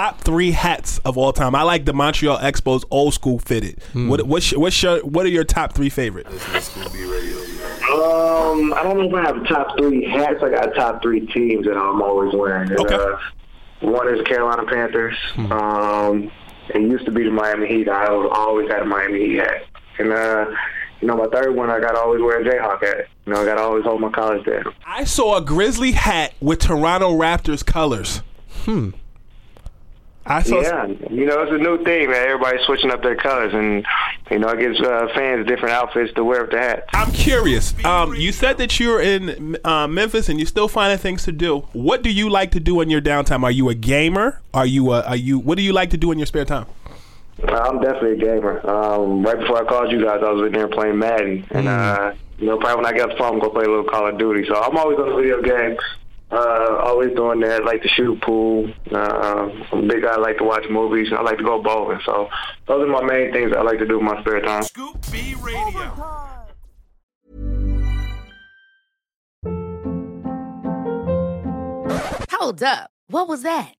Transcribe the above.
top three hats of all time. I like the Montreal Expos old school fitted. What what's, your- what's your what are your top three favorites? Um, I don't know if I have top three hats. I got top three teams that I'm always wearing. Okay. Uh, one is Carolina Panthers. Um, it used to be the Miami Heat. I always had a Miami Heat hat. And uh, you know, my third one, I got to always wear a Jayhawk hat. You know, I got to always hold my college there. I saw a Grizzly hat with Toronto Raptors colors. Hmm. I saw. Yeah, you know, it's a new thing, man. Everybody's switching up their colors, and you know, it gives uh, fans different outfits to wear with the hat. I'm curious. Um, you said that you're in uh, Memphis and you're still finding things to do. What do you like to do in your downtime? Are you a gamer? Are you a, are you? What do you like to do in your spare time? I'm definitely a gamer. Um, right before I called you guys, I was in there playing Madden, and uh, you know, probably when I get the phone, I'm gonna play a little Call of Duty. So I'm always on the video game. Uh, always doing that. Like to shoot pool. Uh, I'm a big guy. I like to watch movies. I like to go bowling. So those are my main things I like to do in my spare time. Scoop B Radio. Hold up. What was that?